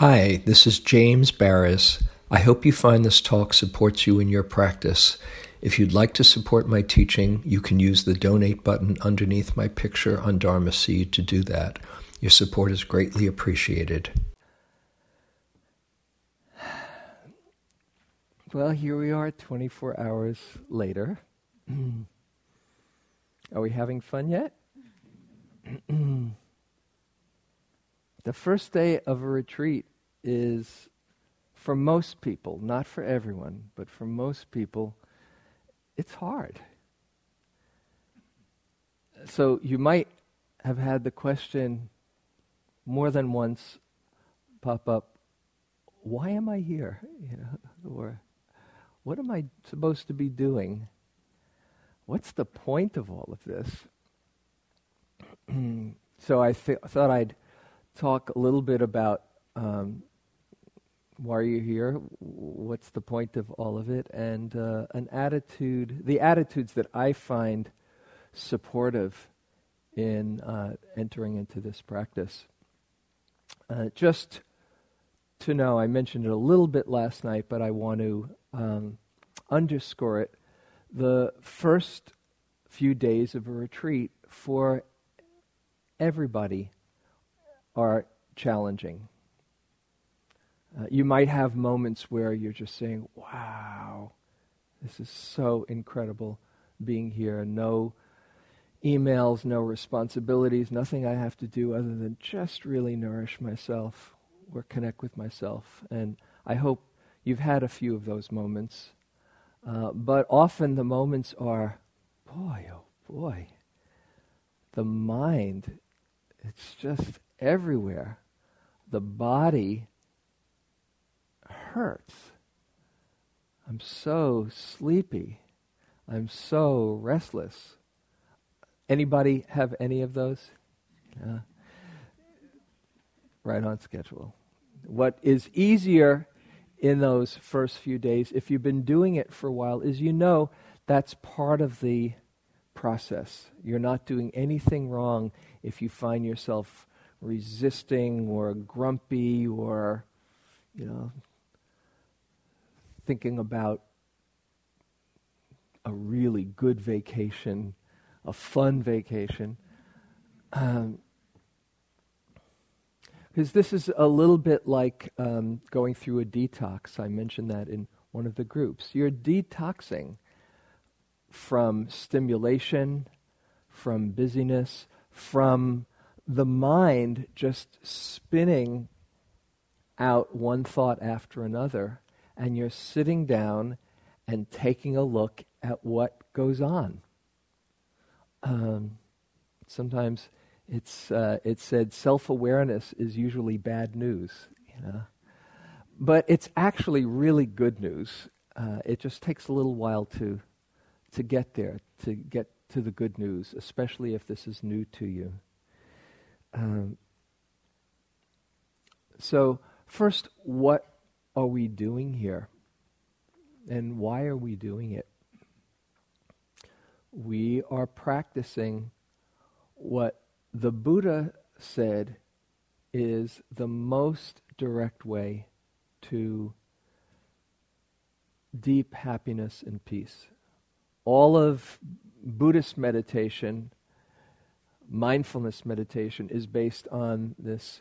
Hi, this is James Baraz. I hope you find this talk supports you in your practice. If you'd like to support my teaching, you can use the donate button underneath my picture on Dharma Seed to do that. Your support is greatly appreciated. Well, here we are 24 hours later. are we having fun yet? the first day of a retreat is, for most people, not for everyone, but for most people, it's hard. So you might have had the question more than once pop up why am I here? You know, or what am I supposed to be doing? What's the point of all of this? so I th- thought I'd talk a little bit about um, why are you here? What's the point of all of it? And uh, an attitude, the attitudes that I find supportive in uh, entering into this practice. Uh, just to know, I mentioned it a little bit last night, but I want to um, underscore it. The first few days of a retreat for everybody are challenging. Uh, you might have moments where you're just saying, wow, this is so incredible being here. No emails, no responsibilities, nothing I have to do other than just really nourish myself or connect with myself. And I hope you've had a few of those moments. Uh, but often the moments are, boy, oh boy, the mind, it's just everywhere. The body hurts. I'm so sleepy. I'm so restless. Anybody have any of those? Yeah. Right on schedule. What is easier in those first few days, if you've been doing it for a while, is you know that's part of the process. You're not doing anything wrong if you find yourself resisting or grumpy or, you know, thinking about a really good vacation, a fun vacation. Um, because this is a little bit like um, going through a detox. I mentioned that in one of the groups. You're detoxing from stimulation, from busyness, from the mind just spinning out one thought after another, and you're sitting down and taking a look at what goes on. Um, sometimes it's uh, it's said self-awareness is usually bad news, you know, but it's actually really good news. Uh, it just takes a little while to to get there, to get to the good news, especially if this is new to you. Um, so, first, what are we doing here? And why are we doing it? We are practicing what the Buddha said is the most direct way to deep happiness and peace. All of Buddhist meditation, mindfulness meditation, is based on this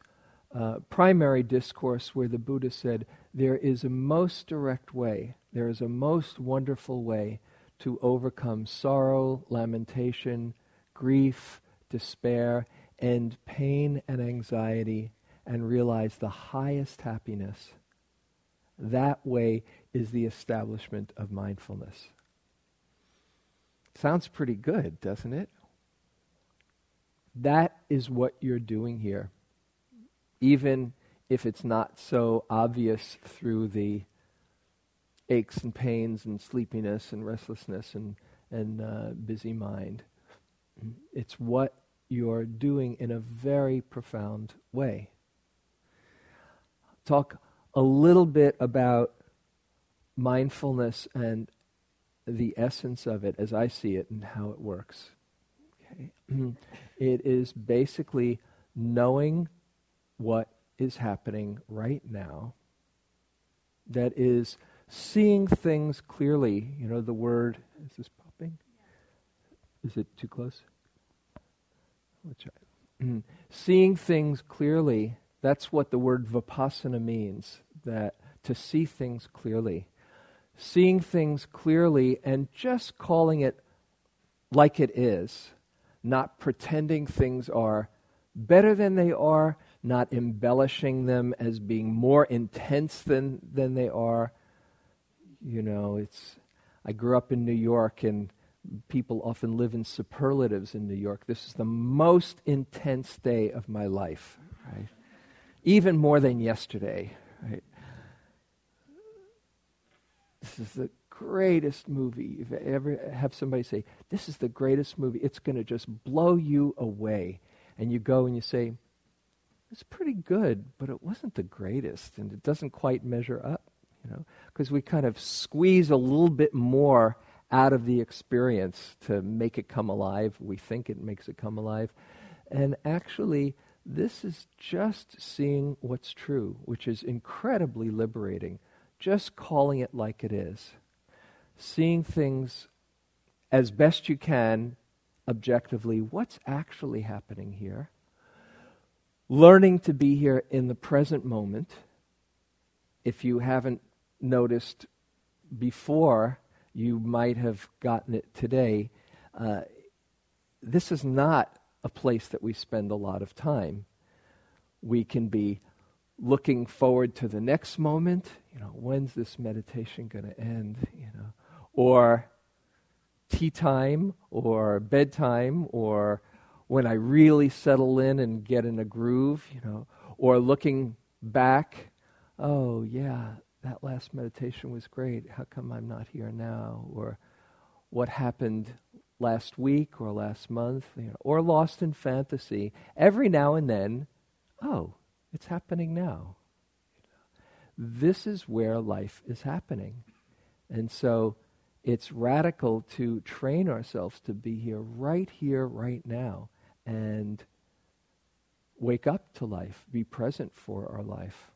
uh, primary discourse where the Buddha said, There is a most direct way, there is a most wonderful way to overcome sorrow, lamentation, grief, despair, and pain and anxiety and realize the highest happiness. That way is the establishment of mindfulness. Sounds pretty good, doesn't it? That is what you're doing here, even if it's not so obvious through the aches and pains and sleepiness and restlessness and, and uh, busy mind. It's what you're doing in a very profound way. Talk a little bit about mindfulness and the essence of it as I see it and how it works. Okay. it is basically knowing what is happening right now that is seeing things clearly. You know, the word, is this popping? Is it too close? Let's try. Mm. seeing things clearly, that's what the word vipassana means, that to see things clearly. Seeing things clearly and just calling it like it is, not pretending things are better than they are, not embellishing them as being more intense than, than they are. You know, it's I grew up in New York and people often live in superlatives in New York. This is the most intense day of my life, right? Even more than yesterday, right? This is the greatest movie. If ever have somebody say, This is the greatest movie, it's going to just blow you away. And you go and you say, It's pretty good, but it wasn't the greatest, and it doesn't quite measure up, you know, because we kind of squeeze a little bit more out of the experience to make it come alive. We think it makes it come alive. And actually, this is just seeing what's true, which is incredibly liberating. Just calling it like it is. Seeing things as best you can objectively. What's actually happening here? Learning to be here in the present moment. If you haven't noticed before, you might have gotten it today. Uh, this is not a place that we spend a lot of time. We can be looking forward to the next moment. You know, when's this meditation going to end? You know, or tea time, or bedtime, or when I really settle in and get in a groove. You know, or looking back. Oh yeah, that last meditation was great. How come I'm not here now? Or what happened last week or last month? You know, or lost in fantasy. Every now and then, oh, it's happening now. This is where life is happening. And so it's radical to train ourselves to be here, right here, right now, and wake up to life, be present for our life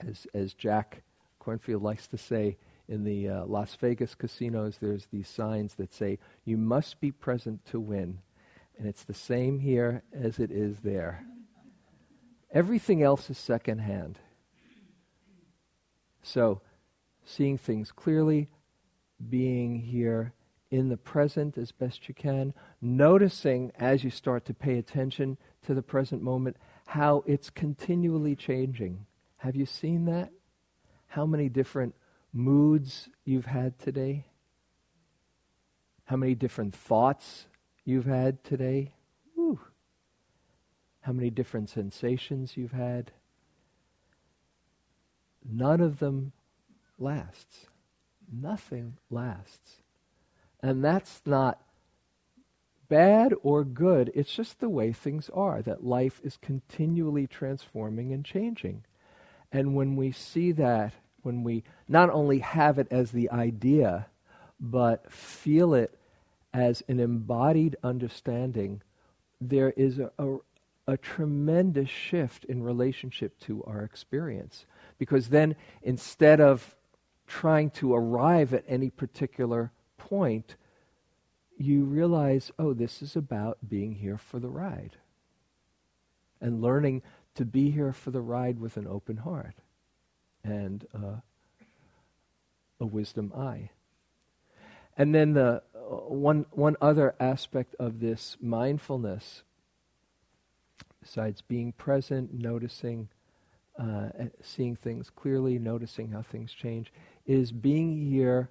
as, as Jack Kornfield likes to say, in the uh, Las Vegas casinos, there's these signs that say, you must be present to win. And it's the same here as it is there. Everything else is secondhand. So, seeing things clearly, being here in the present as best you can, noticing as you start to pay attention to the present moment how it's continually changing. Have you seen that? How many different moods you've had today? How many different thoughts you've had today? Whew. How many different sensations you've had? None of them lasts. Nothing lasts. And that's not bad or good. It's just the way things are, that life is continually transforming and changing. And when we see that, when we not only have it as the idea, but feel it as an embodied understanding, there is a, a, a, tremendous shift in relationship to our experience. Because then, instead of trying to arrive at any particular point, you realize, oh, this is about being here for the ride. And learning to be here for the ride with an open heart and uh, a wisdom eye. And then the uh, one one other aspect of this mindfulness, besides being present, noticing, uh, seeing things clearly, noticing how things change, is being here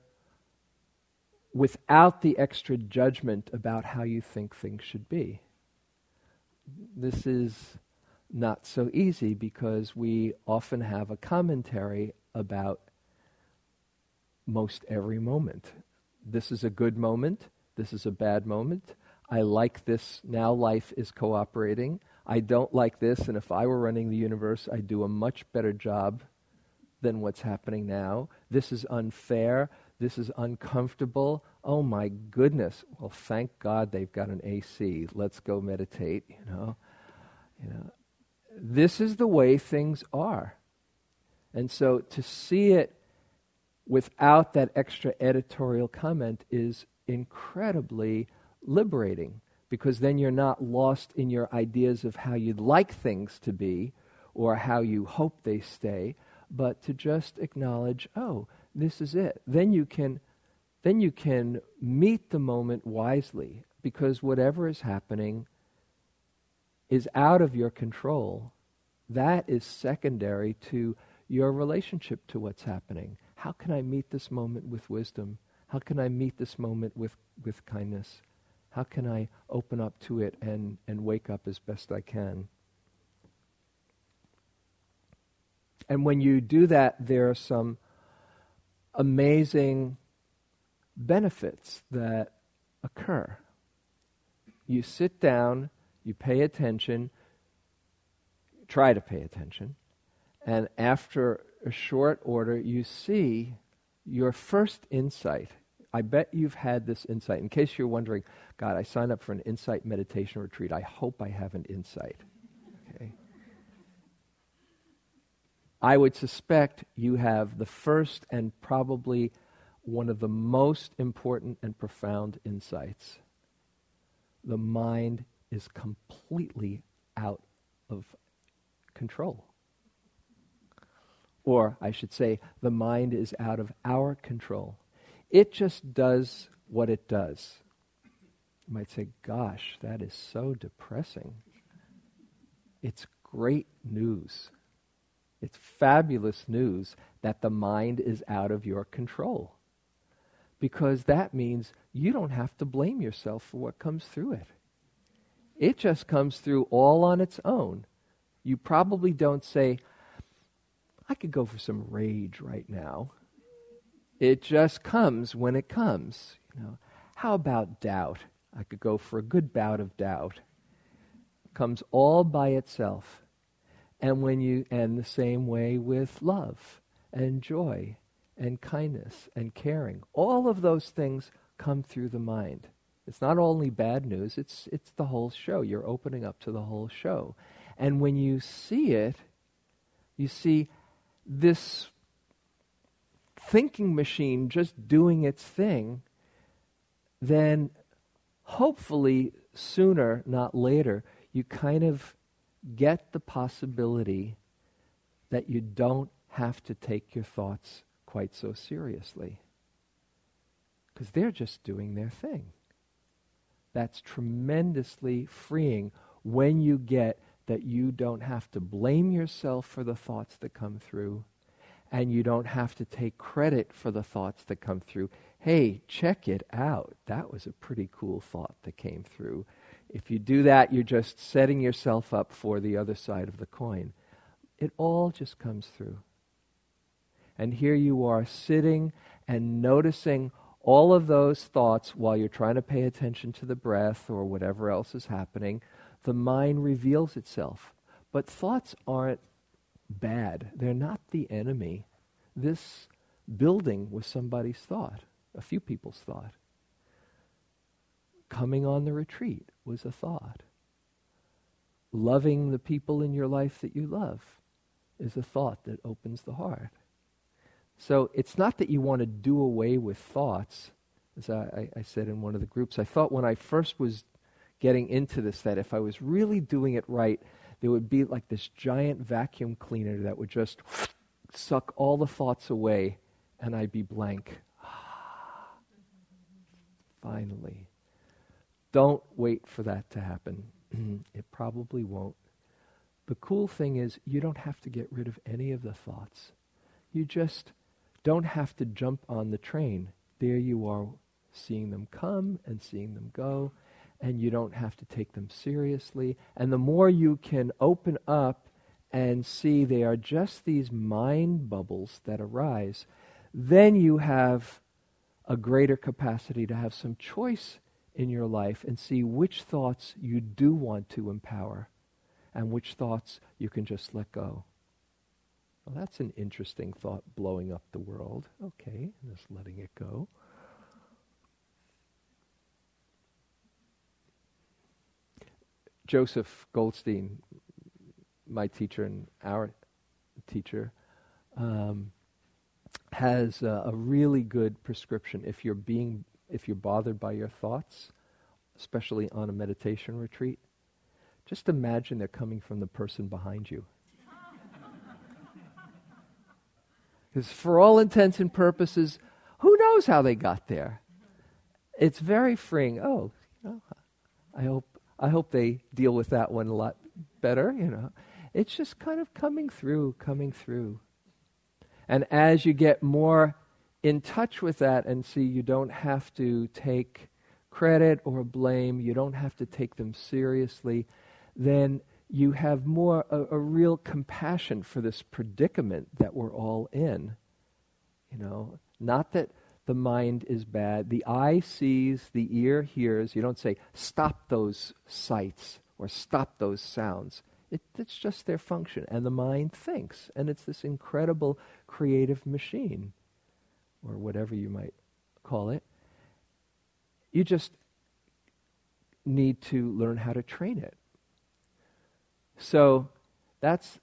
without the extra judgment about how you think things should be. This is not so easy because we often have a commentary about most every moment. This is a good moment. This is a bad moment. I like this. Now life is cooperating. I don't like this, and if I were running the universe, I'd do a much better job than what's happening now. This is unfair. This is uncomfortable. Oh my goodness. Well, thank God they've got an AC. Let's go meditate, you know. You know, this is the way things are. And so to see it without that extra editorial comment is incredibly liberating because then you're not lost in your ideas of how you'd like things to be or how you hope they stay, but to just acknowledge, oh, this is it. Then you can then you can meet the moment wisely because whatever is happening is out of your control. That is secondary to your relationship to what's happening. How can I meet this moment with wisdom? How can I meet this moment with, with kindness? How can I open up to it and, and wake up as best I can? And when you do that, there are some amazing benefits that occur. You sit down, you pay attention, try to pay attention, and after a short order, you see your first insight. I bet you've had this insight. In case you're wondering, God, I signed up for an insight meditation retreat. I hope I have an insight. I would suspect you have the first and probably one of the most important and profound insights. The mind is completely out of control. Or I should say, the mind is out of our control. It just does what it does. You might say, gosh, that is so depressing. It's great news. It's fabulous news that the mind is out of your control. Because that means you don't have to blame yourself for what comes through it. It just comes through all on its own. You probably don't say, I could go for some rage right now. It just comes when it comes. You know, how about doubt? I could go for a good bout of doubt. It comes all by itself. And when you and the same way with love and joy and kindness and caring. All of those things come through the mind. It's not only bad news, it's it's the whole show. You're opening up to the whole show. And when you see it, you see this thinking machine just doing its thing, then hopefully sooner, not later, you kind of get the possibility that you don't have to take your thoughts quite so seriously. Because they're just doing their thing. That's tremendously freeing when you get that you don't have to blame yourself for the thoughts that come through, and you don't have to take credit for the thoughts that come through. Hey, check it out. That was a pretty cool thought that came through. If you do that, you're just setting yourself up for the other side of the coin. It all just comes through. And here you are sitting and noticing all of those thoughts while you're trying to pay attention to the breath or whatever else is happening the mind reveals itself. But thoughts aren't bad, they're not the enemy. This building was somebody's thought, a few people's thought. Coming on the retreat was a thought. Loving the people in your life that you love is a thought that opens the heart. So it's not that you want to do away with thoughts. As I, I, said in one of the groups, I thought when I first was getting into this that if I was really doing it right, there would be like this giant vacuum cleaner that would just suck all the thoughts away and I'd be blank. Finally. Don't wait for that to happen. it probably won't. The cool thing is, you don't have to get rid of any of the thoughts. You just don't have to jump on the train. There you are, seeing them come and seeing them go and you don't have to take them seriously. And the more you can open up and see they are just these mind bubbles that arise, then you have a greater capacity to have some choice in your life and see which thoughts you do want to empower and which thoughts you can just let go. Well, that's an interesting thought, blowing up the world. Okay, just letting it go. Joseph Goldstein my teacher and our teacher, um, has a, a really good prescription if you're being if you're bothered by your thoughts, especially on a meditation retreat. Just imagine they're coming from the person behind you. Because for all intents and purposes, who knows how they got there? It's very freeing. Oh, you know, I hope I hope they deal with that one a lot better, you know. It's just kind of coming through, coming through. And as you get more in touch with that and see you don't have to take credit or blame, you don't have to take them seriously, then you have more a, a, real compassion for this predicament that we're all in. You know, not that the mind is bad. The eye sees, the ear hears. You don't say, stop those sights or stop those sounds. It, it's just their function. And the mind thinks. And it's this incredible creative machine, or whatever you might call it. You just need to learn how to train it. So that's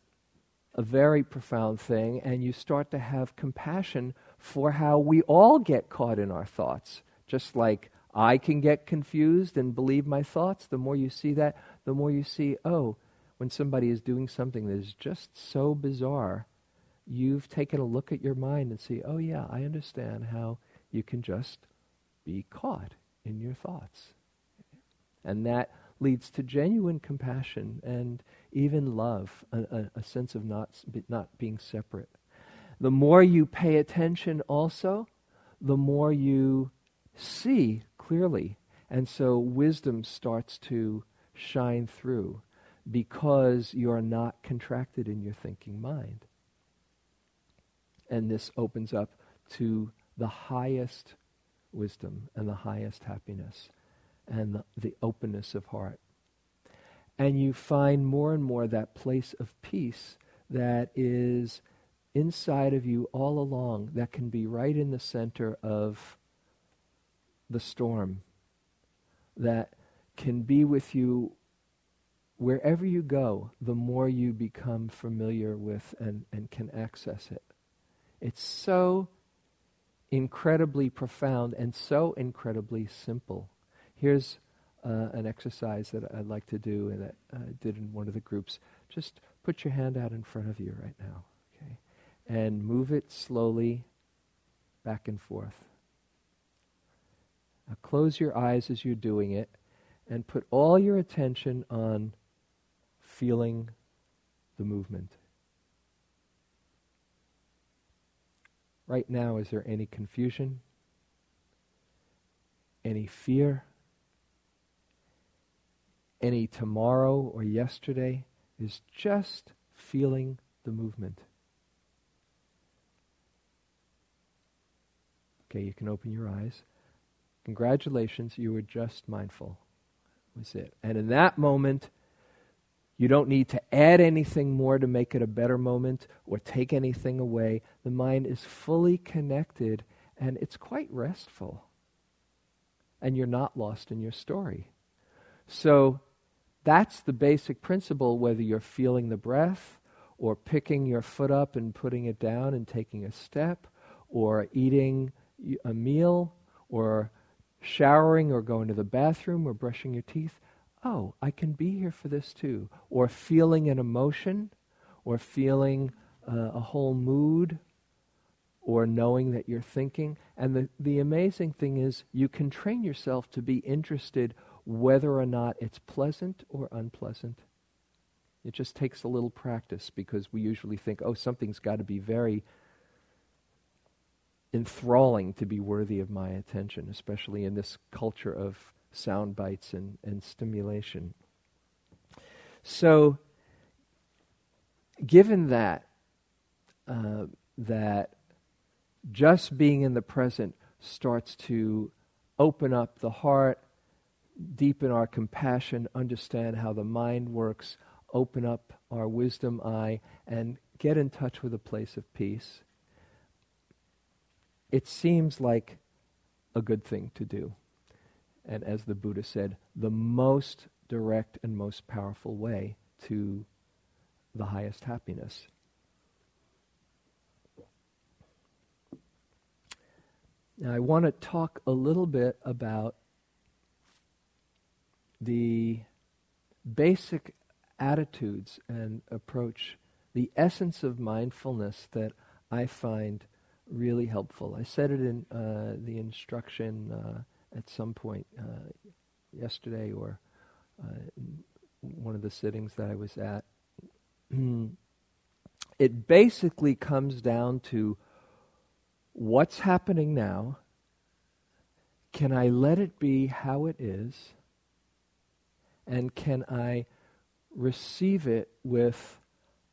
a very profound thing, and you start to have compassion for how we all get caught in our thoughts. Just like I can get confused and believe my thoughts, the more you see that, the more you see, oh, when somebody is doing something that is just so bizarre, you've taken a look at your mind and see, oh, yeah, I understand how you can just be caught in your thoughts. And that leads to genuine compassion and even love, a, a, a sense of not, not being separate. The more you pay attention, also, the more you see clearly. And so wisdom starts to shine through because you're not contracted in your thinking mind. And this opens up to the highest wisdom and the highest happiness and the, the openness of heart. And you find more and more that place of peace that is inside of you all along, that can be right in the center of the storm, that can be with you wherever you go, the more you become familiar with and, and can access it. It's so incredibly profound and so incredibly simple. Here's uh, an exercise that I'd like to do and that I did in one of the groups. Just put your hand out in front of you right now, okay? And move it slowly back and forth. Now close your eyes as you're doing it and put all your attention on feeling the movement. Right now, is there any confusion? Any fear? any tomorrow or yesterday is just feeling the movement. Okay, you can open your eyes. Congratulations, you were just mindful. That was it. And in that moment, you don't need to add anything more to make it a better moment or take anything away. The mind is fully connected and it's quite restful. And you're not lost in your story. So that's the basic principle, whether you're feeling the breath or picking your foot up and putting it down and taking a step, or eating a meal, or showering, or going to the bathroom, or brushing your teeth. Oh, I can be here for this too. Or feeling an emotion, or feeling uh, a whole mood, or knowing that you're thinking. And the, the amazing thing is, you can train yourself to be interested whether or not it's pleasant or unpleasant. It just takes a little practice because we usually think, oh, something's got to be very enthralling to be worthy of my attention, especially in this culture of sound bites and, and stimulation. So, given that, uh, that just being in the present starts to open up the heart deepen our compassion, understand how the mind works, open up our wisdom eye, and get in touch with a place of peace, it seems like a good thing to do. And as the Buddha said, the most direct and most powerful way to the highest happiness. Now, I want to talk a little bit about the basic attitudes and approach, the essence of mindfulness that I find really helpful. I said it in uh, the instruction uh, at some point uh, yesterday or uh, one of the sittings that I was at. it basically comes down to what's happening now. Can I let it be how it is? And can I receive it with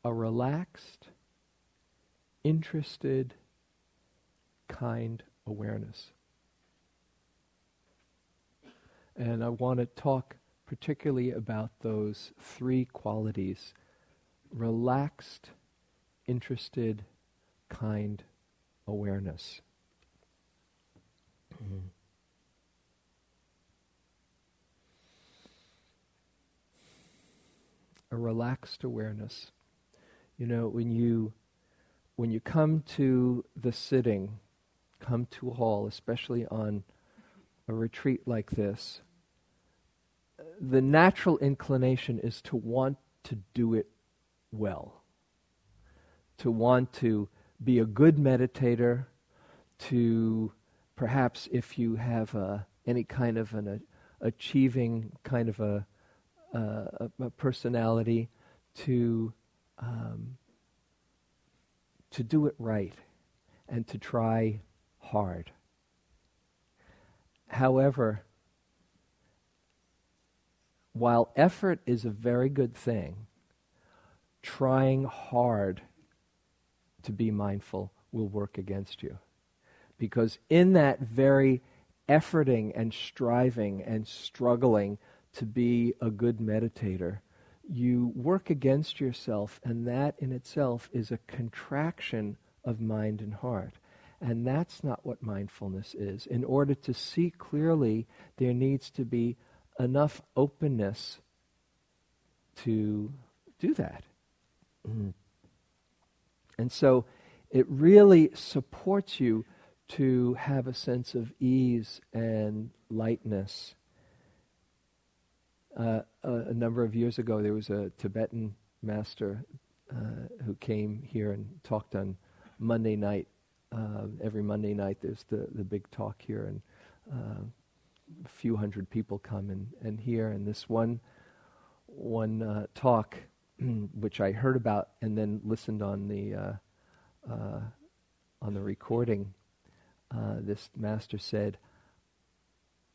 a relaxed, interested, kind awareness? And I want to talk particularly about those three qualities relaxed, interested, kind awareness. Mm-hmm. A relaxed awareness. You know, when you when you come to the sitting, come to a hall, especially on a retreat like this, the natural inclination is to want to do it well, to want to be a good meditator, to perhaps if you have uh, any kind of an uh, achieving kind of a, uh, a personality, to um, to do it right and to try hard. However, while effort is a very good thing, trying hard to be mindful will work against you. Because in that very efforting and striving and struggling to be a good meditator, you work against yourself, and that in itself is a contraction of mind and heart. And that's not what mindfulness is. In order to see clearly, there needs to be enough openness to do that. Mm. And so it really supports you to have a sense of ease and lightness. Uh, a, a, number of years ago, there was a Tibetan master uh, who came here and talked on Monday night. Uh, every Monday night, there's the, the big talk here, and uh, a few hundred people come and, and hear. And this one one uh, talk, which I heard about and then listened on the uh, uh, on the recording, uh, this master said,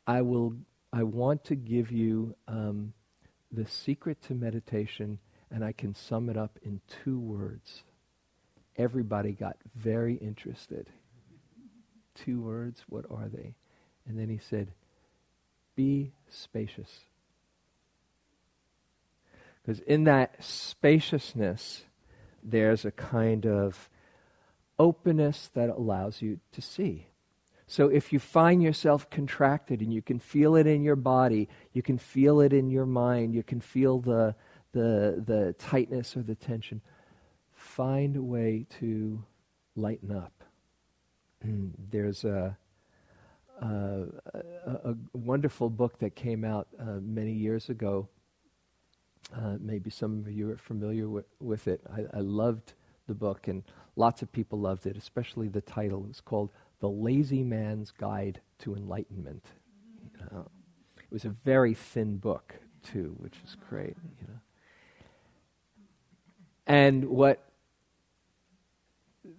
"I will. I want to give you um, the secret to meditation, and I can sum it up in two words." Everybody got very interested. Two words. What are they? And then he said, be spacious. Because in that spaciousness, there's a kind of openness that allows you to see. So if you find yourself contracted and you can feel it in your body, you can feel it in your mind, you can feel the, the, the tightness or the tension, find a way to lighten up. Mm, there's a, uh, a, wonderful book that came out uh, many years ago. Uh, maybe some of you are familiar with, with it. I, I, loved the book, and lots of people loved it, especially the title. It was called The Lazy Man's Guide to Enlightenment. it was a very thin book, too, which is great. You know. And what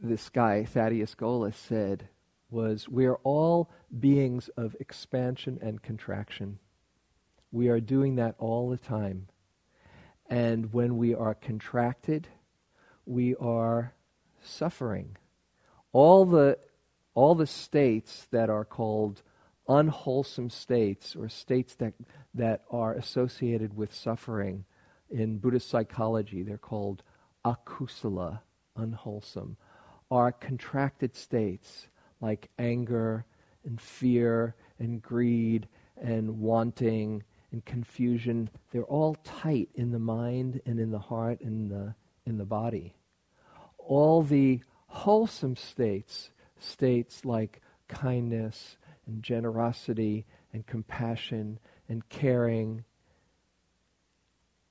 this guy, Thaddeus Golas, said was we are all beings of expansion and contraction. We are doing that all the time. And when we are contracted, we are suffering. All the, all the states that are called unwholesome states or states that, that are associated with suffering in Buddhist psychology, they're called akusala, unwholesome, are contracted states like anger and fear and greed and wanting and confusion. They're all tight in the mind and in the heart and the, in the body. All the wholesome states, states like kindness and generosity and compassion and caring,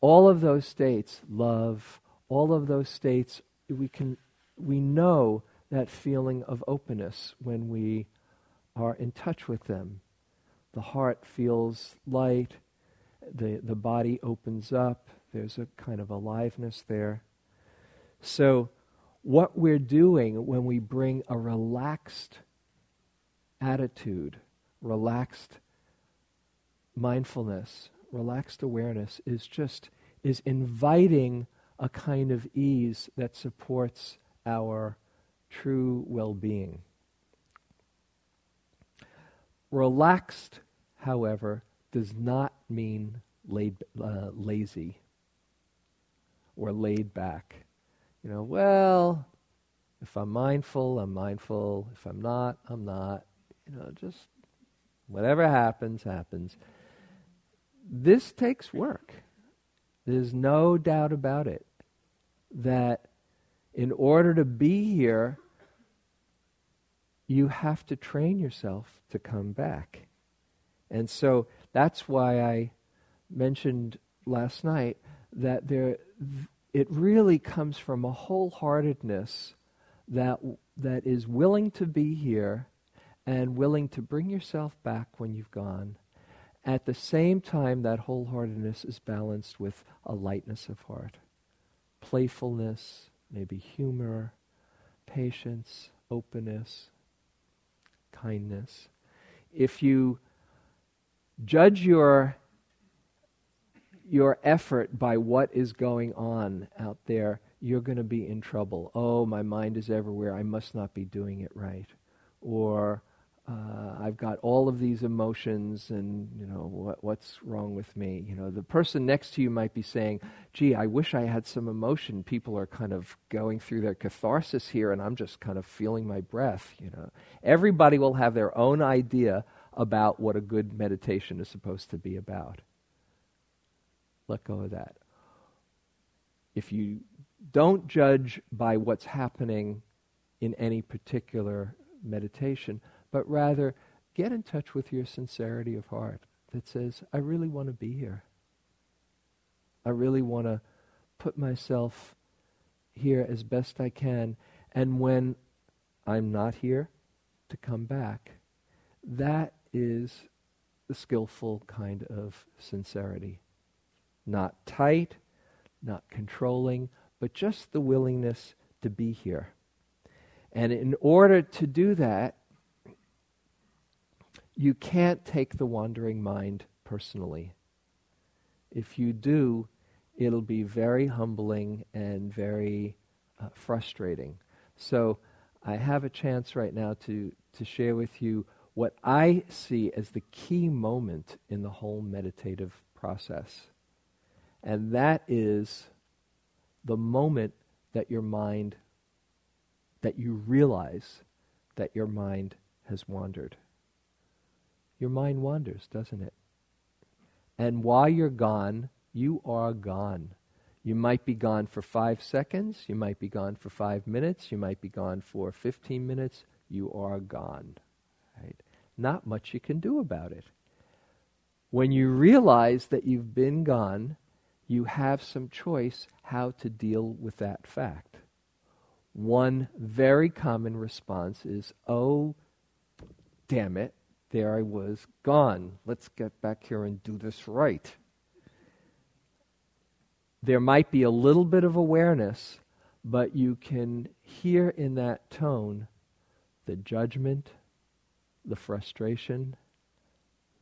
all of those states, love, all of those states, we can we know that feeling of openness when we are in touch with them. The heart feels light, the, the body opens up, there's a kind of aliveness there. So, what we're doing when we bring a relaxed attitude, relaxed mindfulness, relaxed awareness is just is inviting a kind of ease that supports our true well-being. Relaxed, however, does not mean laid, uh, lazy or laid back. You know, well, if I'm mindful, I'm mindful. If I'm not, I'm not. You know, just whatever happens, happens. This takes work. There's no doubt about it that in order to be here, you have to train yourself to come back. And so that's why I mentioned last night that there it really comes from a wholeheartedness that that is willing to be here and willing to bring yourself back when you've gone. At the same time that wholeheartedness is balanced with a lightness of heart, playfulness, maybe humor, patience, openness, kindness. If you judge your your effort by what is going on out there, you're going to be in trouble. Oh, my mind is everywhere. I must not be doing it right. Or uh, I've got all of these emotions, and you know what, what's wrong with me. You know, the person next to you might be saying, "Gee, I wish I had some emotion." People are kind of going through their catharsis here, and I'm just kind of feeling my breath. You know, everybody will have their own idea about what a good meditation is supposed to be about. Let go of that. If you don't judge by what's happening in any particular meditation but rather get in touch with your sincerity of heart that says, I really want to be here. I really want to put myself here as best I can. And when I'm not here, to come back. That is the skillful kind of sincerity. Not tight, not controlling, but just the willingness to be here. And in order to do that, you can't take the wandering mind personally. If you do, it'll be very humbling and very uh, frustrating. So I have a chance right now to, to share with you what I see as the key moment in the whole meditative process. And that is the moment that your mind, that you realize that your mind has wandered your mind wanders, doesn't it? And while you're gone, you are gone. You might be gone for five seconds, you might be gone for five minutes, you might be gone for 15 minutes. You are gone. Right? Not much you can do about it. When you realize that you've been gone, you have some choice how to deal with that fact. One very common response is, oh, damn it, there I was, gone. Let's get back here and do this right. There might be a little bit of awareness, but you can hear in that tone the judgment, the frustration,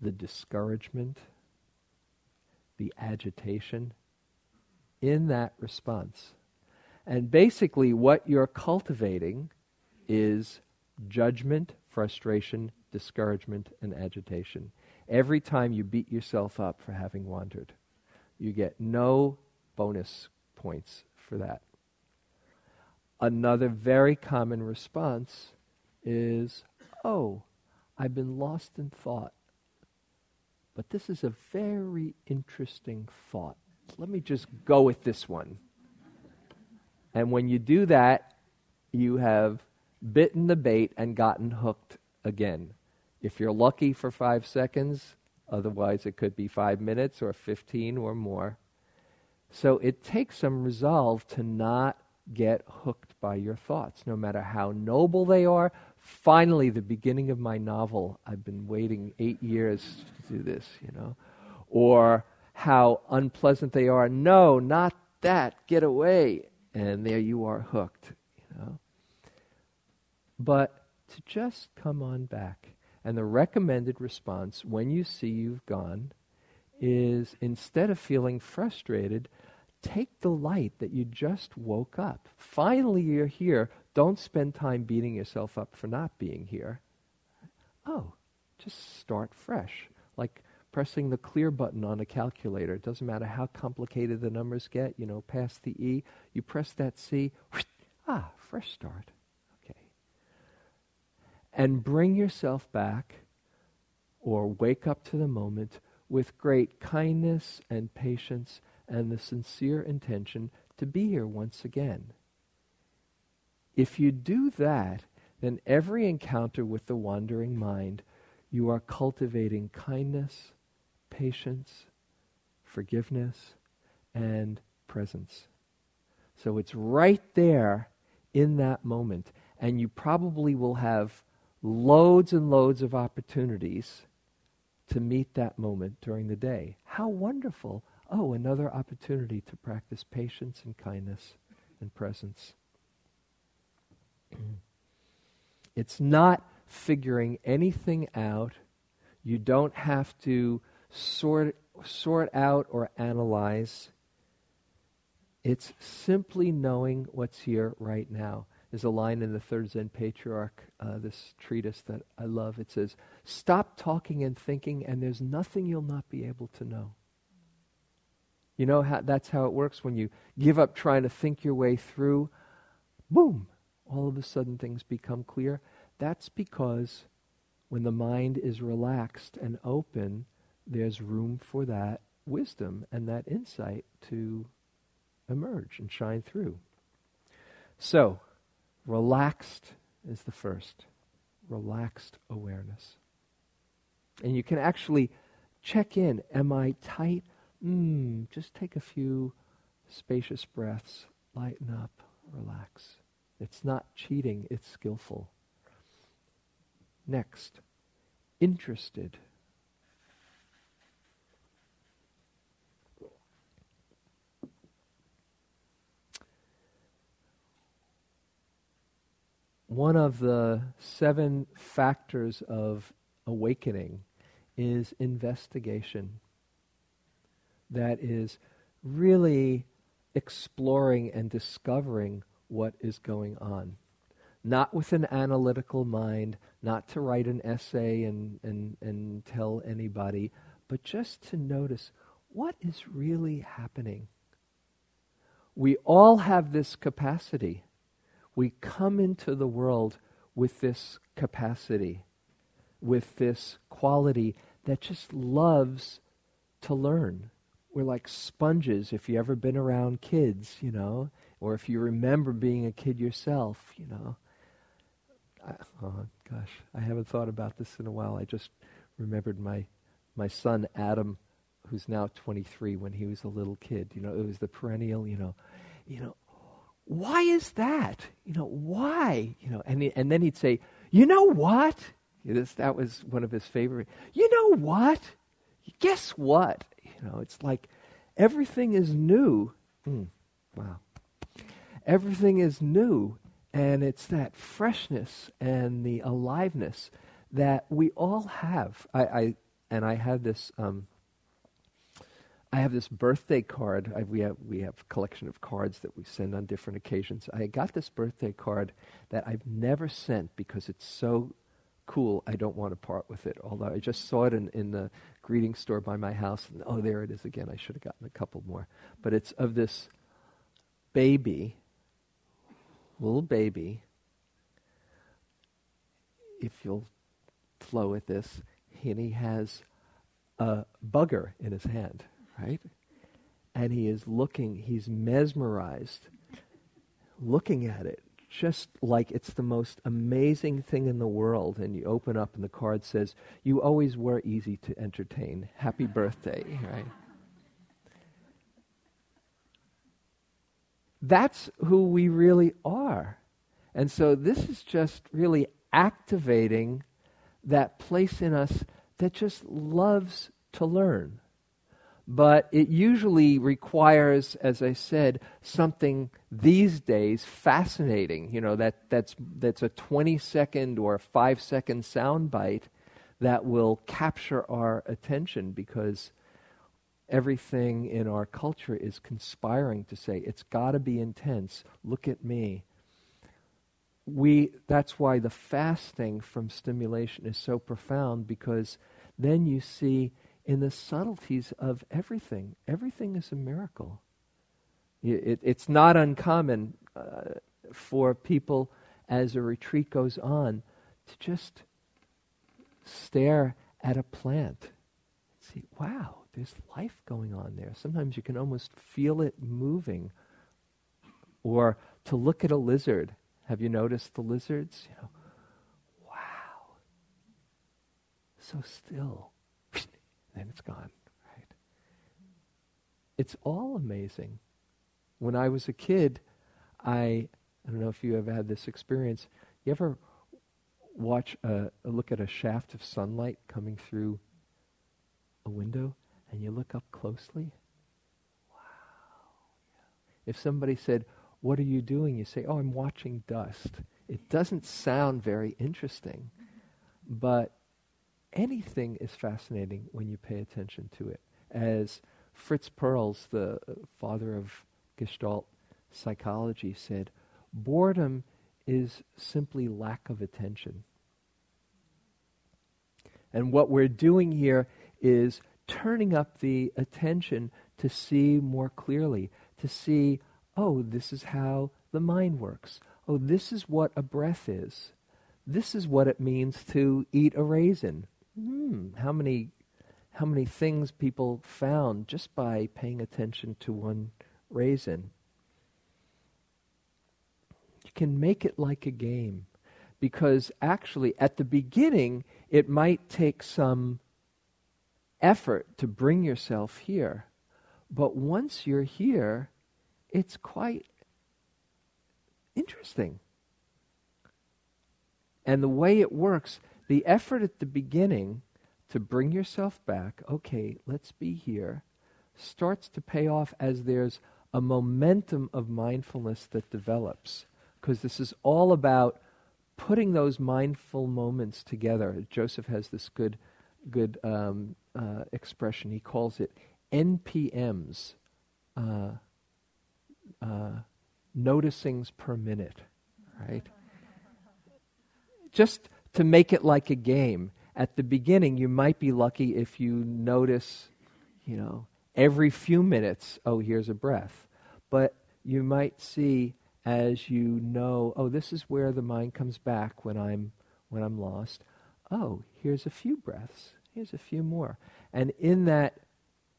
the discouragement, the agitation in that response. And basically, what you're cultivating is judgment, frustration, discouragement, and agitation. Every time you beat yourself up for having wandered, you get no bonus points for that. Another very common response is, oh, I've been lost in thought. But this is a very interesting thought. Let me just go with this one. And when you do that, you have bitten the bait and gotten hooked again. If you're lucky for five seconds, otherwise it could be five minutes or 15 or more. So it takes some resolve to not get hooked by your thoughts, no matter how noble they are. Finally, the beginning of my novel, I've been waiting eight years to do this, you know, or how unpleasant they are. No, not that. Get away. And there you are hooked, you know. But to just come on back. And the recommended response when you see you've gone is instead of feeling frustrated, take the light that you just woke up. Finally, you're here. Don't spend time beating yourself up for not being here. Oh, just start fresh. Like pressing the clear button on a calculator. It doesn't matter how complicated the numbers get, you know, past the E, you press that C, whoosh, ah, fresh start. And bring yourself back or wake up to the moment with great kindness and patience and the sincere intention to be here once again. If you do that, then every encounter with the wandering mind, you are cultivating kindness, patience, forgiveness, and presence. So it's right there in that moment. And you probably will have loads and loads of opportunities to meet that moment during the day. How wonderful oh, another opportunity to practice patience and kindness and presence. it's not figuring anything out. You don't have to sort, sort out or analyze. It's simply knowing what's here right now. There's a line in the Third Zen Patriarch, uh, this treatise that I love. It says, Stop talking and thinking, and there's nothing you'll not be able to know. You know how that's how it works when you give up trying to think your way through. Boom! All of a sudden things become clear. That's because when the mind is relaxed and open, there's room for that wisdom and that insight to emerge and shine through. So, relaxed is the first. Relaxed awareness. And you can actually check in. Am I tight? Mm, just take a few spacious breaths, lighten up, relax. It's not cheating, it's skillful. Next, interested. One of the seven factors of awakening is investigation that is really exploring and discovering what is going on. Not with an analytical mind, not to write an essay and, and, and tell anybody, but just to notice what is really happening. We all have this capacity. We come into the world with this capacity, with this quality that just loves to learn we're like sponges if you've ever been around kids, you know, or if you remember being a kid yourself, you know. I, oh gosh, I haven't thought about this in a while. I just remembered my my son Adam, who's now 23, when he was a little kid. You know, it was the perennial, you know, you know, why is that? You know, why? You know, and he, and then he'd say, you know what? This, that was one of his favorite. You know what? Guess what? You know, it's like everything is new. Mm, wow. Everything is new, and it's that freshness and the aliveness that we all have. I, I and I have this. Um, I have this birthday card. I, we have we have a collection of cards that we send on different occasions. I got this birthday card that I've never sent because it's so cool. I don't want to part with it. Although I just saw it in, in the greeting store by my house, and oh, there it is again. I should have gotten a couple more. But it's of this baby, little baby. If you'll flow with this, and he has a bugger in his hand, right? And he is looking, he's mesmerized looking at it just like it's the most amazing thing in the world. And you open up, and the card says, You always were easy to entertain. Happy birthday, right? That's who we really are. And so this is just really activating that place in us that just loves to learn. But it usually requires, as I said, something these days fascinating. You know, that, that's, that's a 20 second or 5 second sound bite that will capture our attention because everything in our culture is conspiring to say, it's got to be intense. Look at me. We, that's why the fasting from stimulation is so profound because then you see in the subtleties of everything. Everything is a miracle. It, it, it's not uncommon uh, for people as a retreat goes on to just stare at a plant and see, wow, there's life going on there. Sometimes you can almost feel it moving. Or to look at a lizard. Have you noticed the lizards? You know, wow, so still. Then it's gone. Right? It's all amazing. When I was a kid, I I don't know if you ever had this experience. You ever watch a, a look at a shaft of sunlight coming through a window? and you look up closely, wow. If somebody said, What are you doing? You say, Oh, I'm watching dust. It doesn't sound very interesting, but anything is fascinating when you pay attention to it. As Fritz Perls, the uh, father of Gestalt psychology, said, boredom is simply lack of attention. And what we're doing here is turning up the attention to see more clearly, to see, oh, this is how the mind works. Oh, this is what a breath is. This is what it means to eat a raisin. Hmm, how many how many things people found just by paying attention to one raisin. You can make it like a game because actually at the beginning it might take some effort to bring yourself here. But once you're here, it's quite interesting. And the way it works, the effort at the beginning to bring yourself back, okay, let's be here, starts to pay off as there's a momentum of mindfulness that develops. Because this is all about putting those mindful moments together. Joseph has this good, good um, uh, expression. He calls it NPMs, uh, uh, noticings per minute, right? Just to make it like a game. At the beginning, you might be lucky if you notice, you know, every few minutes, oh, here's a breath. But you might see as you know, oh, this is where the mind comes back when I'm when I'm lost. Oh, here's a few breaths. Here's a few more. And in that,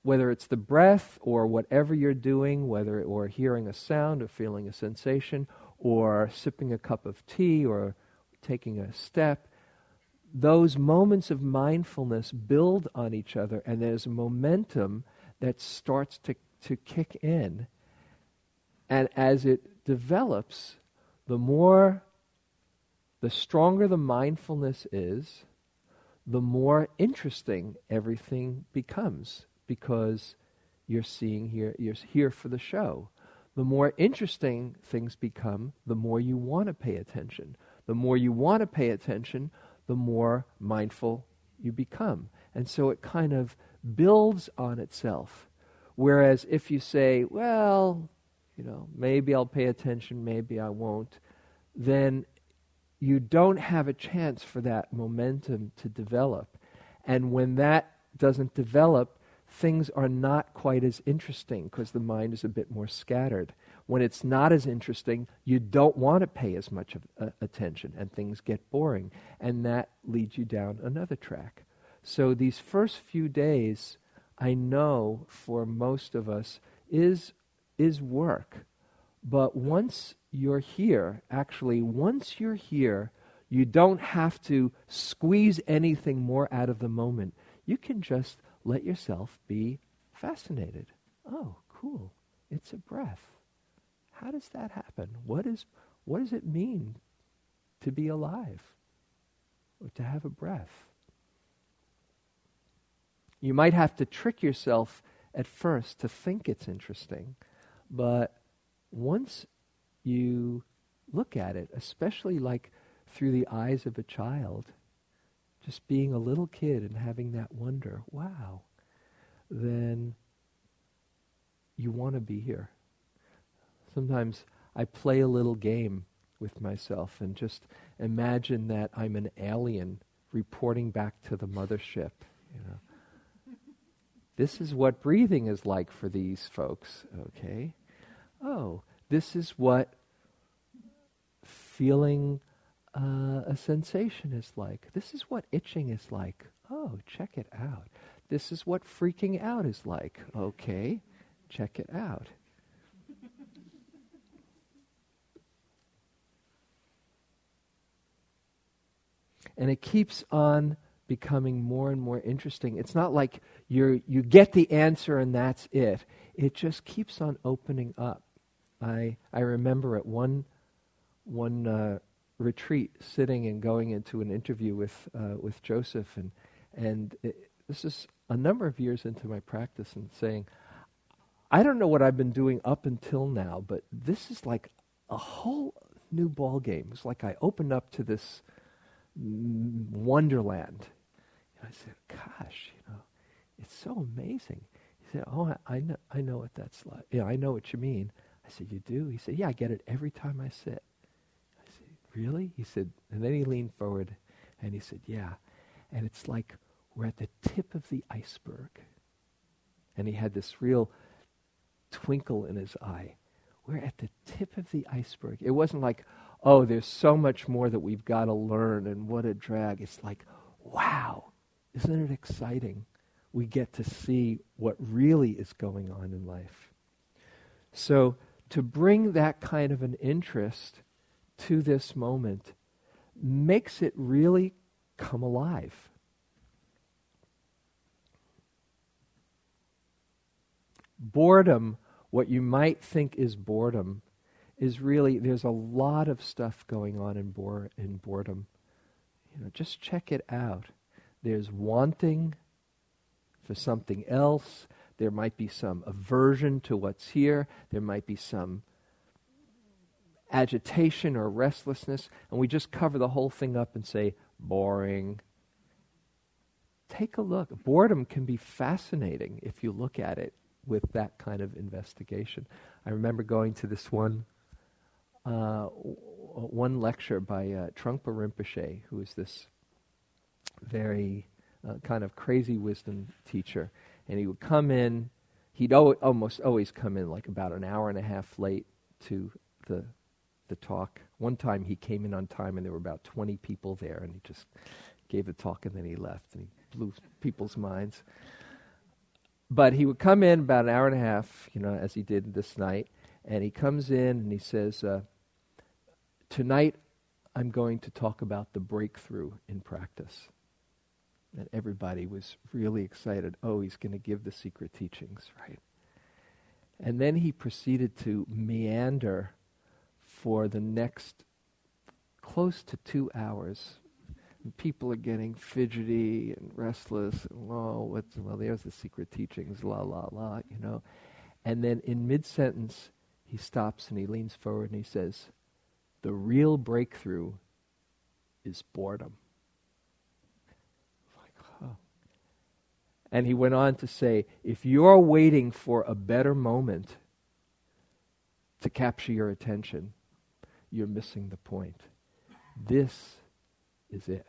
whether it's the breath or whatever you're doing, whether or hearing a sound or feeling a sensation or sipping a cup of tea or taking a step, those moments of mindfulness build on each other and there's momentum that starts to, to kick in. And as it develops, the more, the stronger the mindfulness is, the more interesting everything becomes because you're seeing here, you're here for the show. The more interesting things become, the more you want to pay attention. The more you want to pay attention, the more mindful you become. And so it kind of builds on itself. Whereas if you say, well, you know, maybe I'll pay attention, maybe I won't, then you don't have a chance for that momentum to develop. And when that doesn't develop, things are not quite as interesting because the mind is a bit more scattered. When it's not as interesting, you don't want to pay as much of, uh, attention and things get boring. And that leads you down another track. So these first few days, I know for most of us, is, is work. But once you're here, actually, once you're here, you don't have to squeeze anything more out of the moment. You can just let yourself be fascinated. Oh, cool. It's a breath. How does that happen? What, is, what does it mean to be alive or to have a breath? You might have to trick yourself at first to think it's interesting, but once you look at it, especially like through the eyes of a child, just being a little kid and having that wonder, wow, then you want to be here. Sometimes I play a little game with myself and just imagine that I'm an alien reporting back to the mothership, you know. This is what breathing is like for these folks, okay? Oh, this is what feeling uh, a sensation is like. This is what itching is like. Oh, check it out. This is what freaking out is like. Okay, check it out. And it keeps on becoming more and more interesting. It's not like you you get the answer and that's it. It just keeps on opening up. I I remember at one one uh, retreat sitting and going into an interview with uh, with Joseph and and it, this is a number of years into my practice and saying I don't know what I've been doing up until now, but this is like a whole new ball game. It's like I opened up to this wonderland. And I said, "Gosh, you know, it's so amazing." He said, "Oh, I, I know, I know what that's like. Yeah, I know what you mean." I said, "You do?" He said, "Yeah, I get it every time I sit." I said, "Really?" He said, and then he leaned forward and he said, "Yeah," and it's like we're at the tip of the iceberg. And he had this real twinkle in his eye. We're at the tip of the iceberg. It wasn't like, oh, there's so much more that we've got to learn and what a drag. It's like, wow, isn't it exciting? We get to see what really is going on in life. So, to bring that kind of an interest to this moment makes it really come alive. Boredom, what you might think is boredom, is really there's a lot of stuff going on in, bore, in boredom. You know, just check it out. There's wanting for something else. There might be some aversion to what's here. There might be some agitation or restlessness, and we just cover the whole thing up and say, boring. Take a look. Boredom can be fascinating if you look at it with that kind of investigation. I remember going to this one uh, one lecture by uh, Trungpa Rinpoche, who is this very uh, kind of crazy wisdom teacher. And he would come in, he'd al- almost always come in like about an hour and a half late to the, the talk. One time he came in on time and there were about 20 people there and he just gave the talk and then he left and he blew people's minds. But he would come in about an hour and a half, you know, as he did this night, and he comes in and he says, uh, Tonight, I'm going to talk about the breakthrough in practice. And everybody was really excited. Oh, he's going to give the secret teachings, right? And then he proceeded to meander for the next close to two hours. And people are getting fidgety and restless. And, oh, what's, well, there's the secret teachings, la, la, la, you know. And then in mid sentence, he stops and he leans forward and he says, the real breakthrough is boredom. And he went on to say if you're waiting for a better moment to capture your attention, you're missing the point. This is it.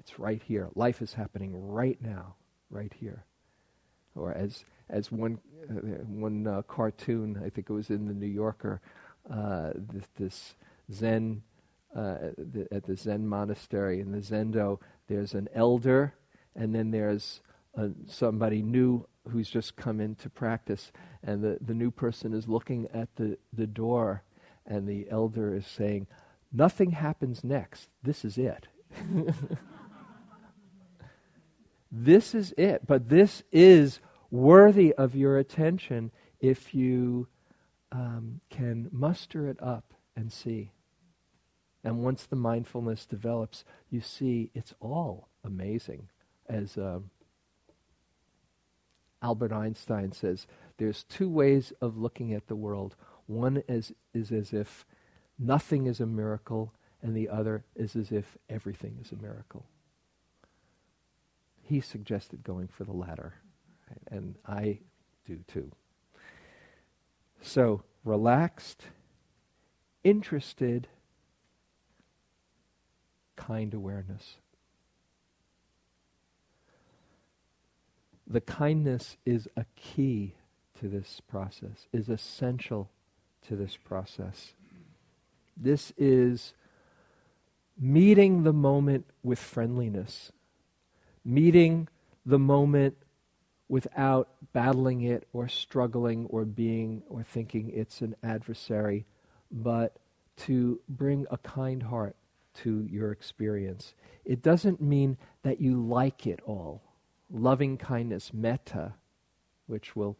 It's right here. Life is happening right now, right here. Or as as one uh, one uh, cartoon, I think it was in the New Yorker, uh, this, this, Zen uh, the, at the Zen monastery in the Zendo. There's an elder, and then there's a, somebody new who's just come into practice, and the, the new person is looking at the, the door, and the elder is saying, Nothing happens next. This is it. this is it. But this is worthy of your attention if you um, can muster it up and see. And once the mindfulness develops, you see it's all amazing. As um, Albert Einstein says, there's two ways of looking at the world. One is, is as if nothing is a miracle, and the other is as if everything is a miracle. He suggested going for the latter, and I do too. So, relaxed, interested, kind awareness. The kindness is a key to this process, is essential to this process. This is meeting the moment with friendliness, meeting the moment without battling it or struggling or being or thinking it's an adversary, but to bring a kind heart to your experience. It doesn't mean that you like it all. Loving kindness, metta, which we'll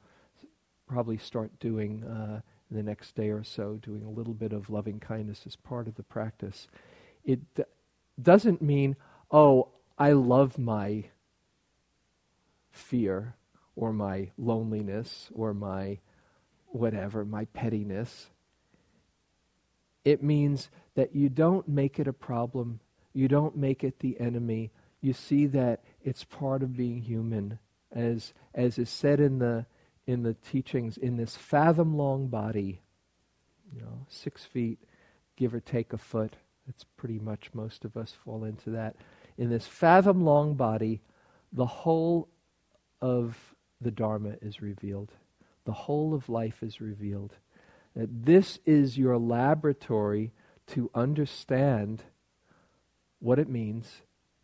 probably start doing uh, the next day or so, doing a little bit of loving kindness as part of the practice. It d- doesn't mean, oh, I love my fear or my loneliness or my whatever, my pettiness. It means that you don't make it a problem, you don't make it the enemy. You see that it's part of being human, as as is said in the in the teachings, in this fathom long body, you know, six feet, give or take a foot. It's pretty much most of us fall into that. In this fathom long body, the whole of the Dharma is revealed. The whole of life is revealed. That this is your laboratory to understand what it means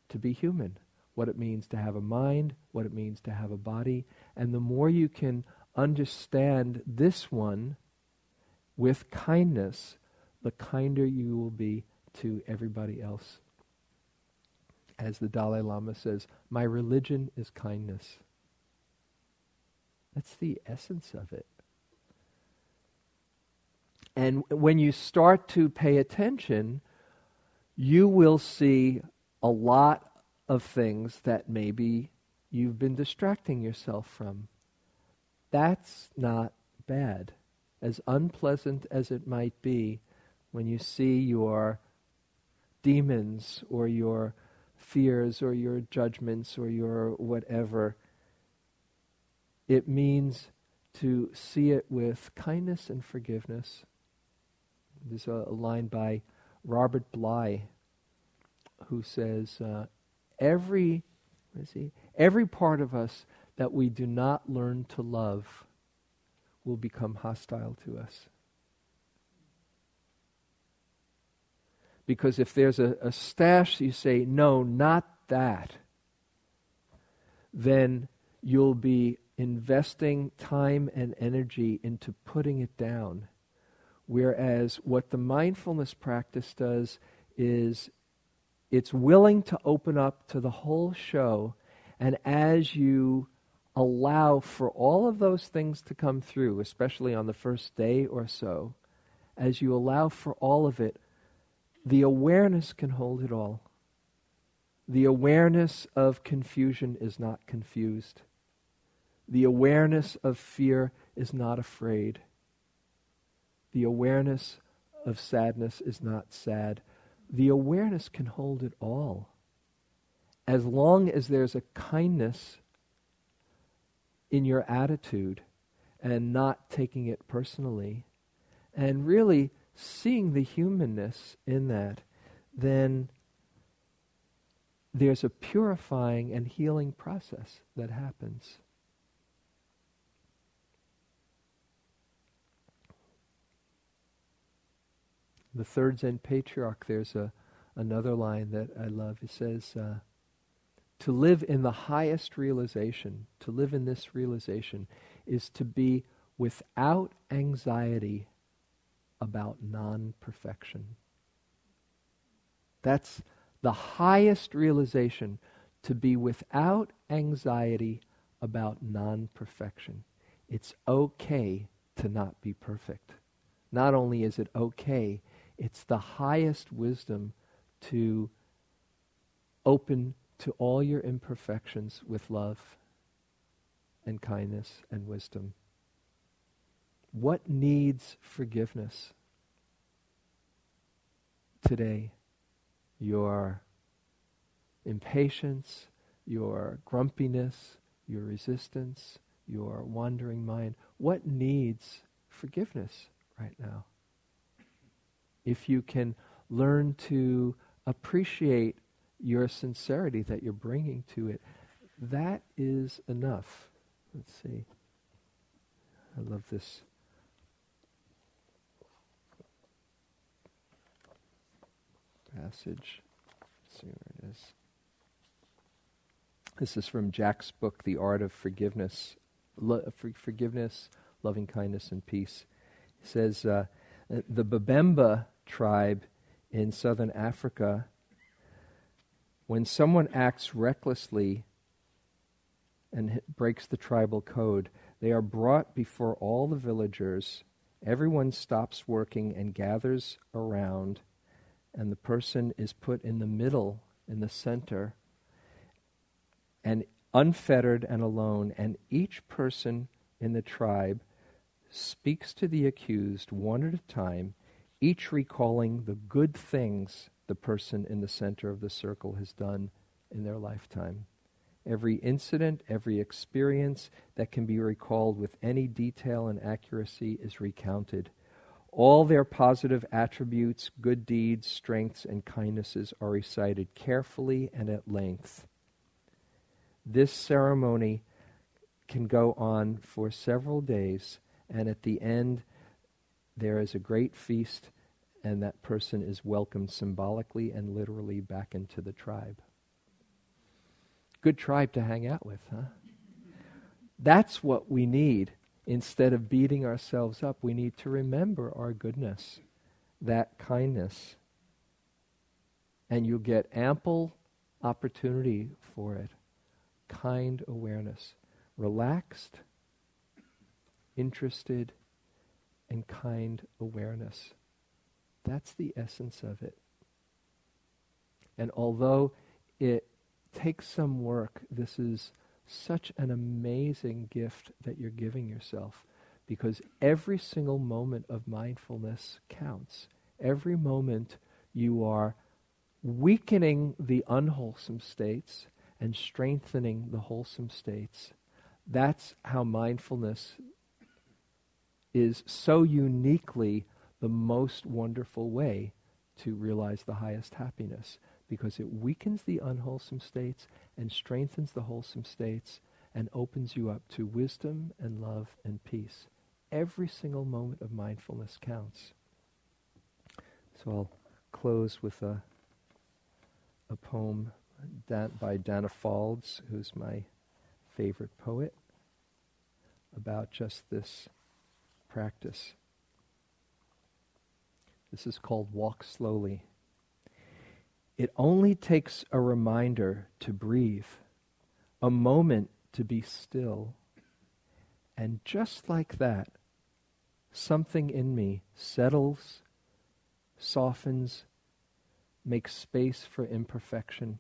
to be human, what it means to have a mind, what it means to have a body. And the more you can understand this one with kindness, the kinder you will be to everybody else. As the Dalai Lama says, my religion is kindness. That's the essence of it. And when you start to pay attention, you will see a lot of things that maybe you've been distracting yourself from. That's not bad. As unpleasant as it might be when you see your demons or your fears or your judgments or your whatever, it means to see it with kindness and forgiveness. There's a, a line by Robert Bly who says, uh, every, he, every part of us that we do not learn to love will become hostile to us. Because if there's a, a stash, you say, no, not that, then you'll be investing time and energy into putting it down. Whereas what the mindfulness practice does is it's willing to open up to the whole show, and as you allow for all of those things to come through, especially on the first day or so, as you allow for all of it, the awareness can hold it all. The awareness of confusion is not confused. The awareness of fear is not afraid. The awareness of sadness is not sad. The awareness can hold it all. As long as there's a kindness in your attitude and not taking it personally, and really seeing the humanness in that, then there's a purifying and healing process that happens. The third Zen patriarch, there's a, another line that I love. It says, uh, To live in the highest realization, to live in this realization, is to be without anxiety about non perfection. That's the highest realization to be without anxiety about non perfection. It's okay to not be perfect. Not only is it okay, it's the highest wisdom to open to all your imperfections with love and kindness and wisdom. What needs forgiveness today? Your impatience, your grumpiness, your resistance, your wandering mind. What needs forgiveness right now? If you can learn to appreciate your sincerity that you're bringing to it, that is enough. Let's see. I love this. Passage. Let's see where it is. This is from Jack's book, The Art of Forgiveness. Lo- for- forgiveness, loving kindness, and peace. He says uh, the Babemba tribe in southern Africa when someone acts recklessly and breaks the tribal code, they are brought before all the villagers. Everyone stops working and gathers around, and the person is put in the middle, in the center, and unfettered and alone. And each person in the tribe speaks to the accused one at a time, each recalling the good things the person in the center of the circle has done in their lifetime. Every incident, every experience that can be recalled with any detail and accuracy is recounted. All their positive attributes, good deeds, strengths, and kindnesses are recited carefully and at length. This ceremony can go on for several days, and at the end, there is a great feast and that person is welcomed symbolically and literally back into the tribe. Good tribe to hang out with, huh? That's what we need. Instead of beating ourselves up, we need to remember our goodness, that kindness. And you'll get ample opportunity for it. Kind awareness. Relaxed, interested, and kind awareness. That's the essence of it. And although it takes some work, this is such an amazing gift that you're giving yourself because every single moment of mindfulness counts. Every moment you are weakening the unwholesome states and strengthening the wholesome states. That's how mindfulness is so uniquely the most wonderful way to realize the highest happiness because it weakens the unwholesome states and strengthens the wholesome states and opens you up to wisdom and love and peace. Every single moment of mindfulness counts. So I'll close with a, a poem by Danna Faulds, who's my favorite poet, about just this practice. This is called Walk Slowly. It only takes a reminder to breathe, a moment to be still. And just like that, something in me settles, softens, makes space for imperfection.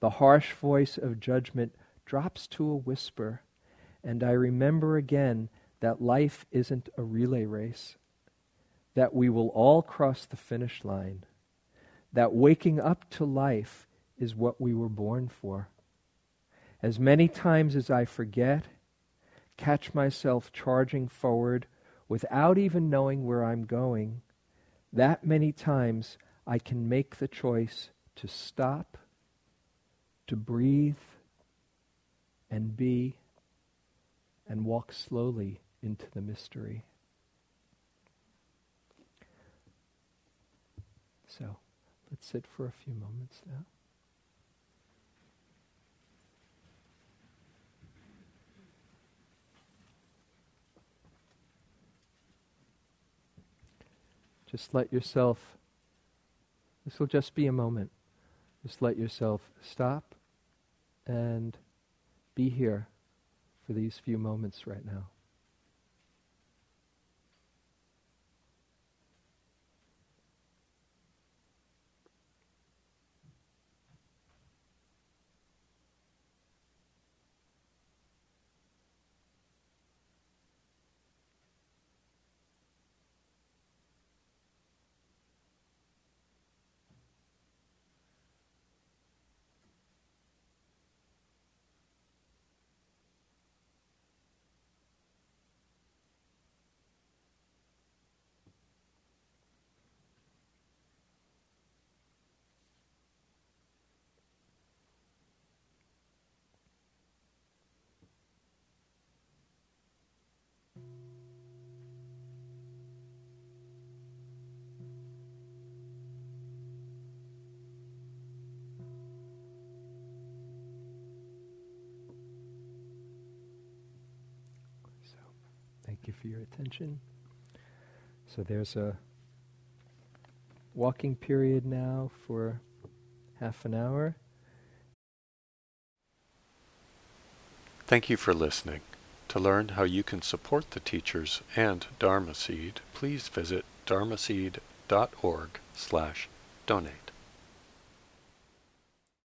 The harsh voice of judgment drops to a whisper, and I remember again that life isn't a relay race that we will all cross the finish line, that waking up to life is what we were born for. As many times as I forget, catch myself charging forward without even knowing where I'm going, that many times I can make the choice to stop, to breathe, and be, and walk slowly into the mystery. So let's sit for a few moments now. Just let yourself, this will just be a moment. Just let yourself stop and be here for these few moments right now. For your attention. So there's a walking period now for half an hour. Thank you for listening. To learn how you can support the teachers and Dharma Seed, please visit dharmaseed.org slash donate.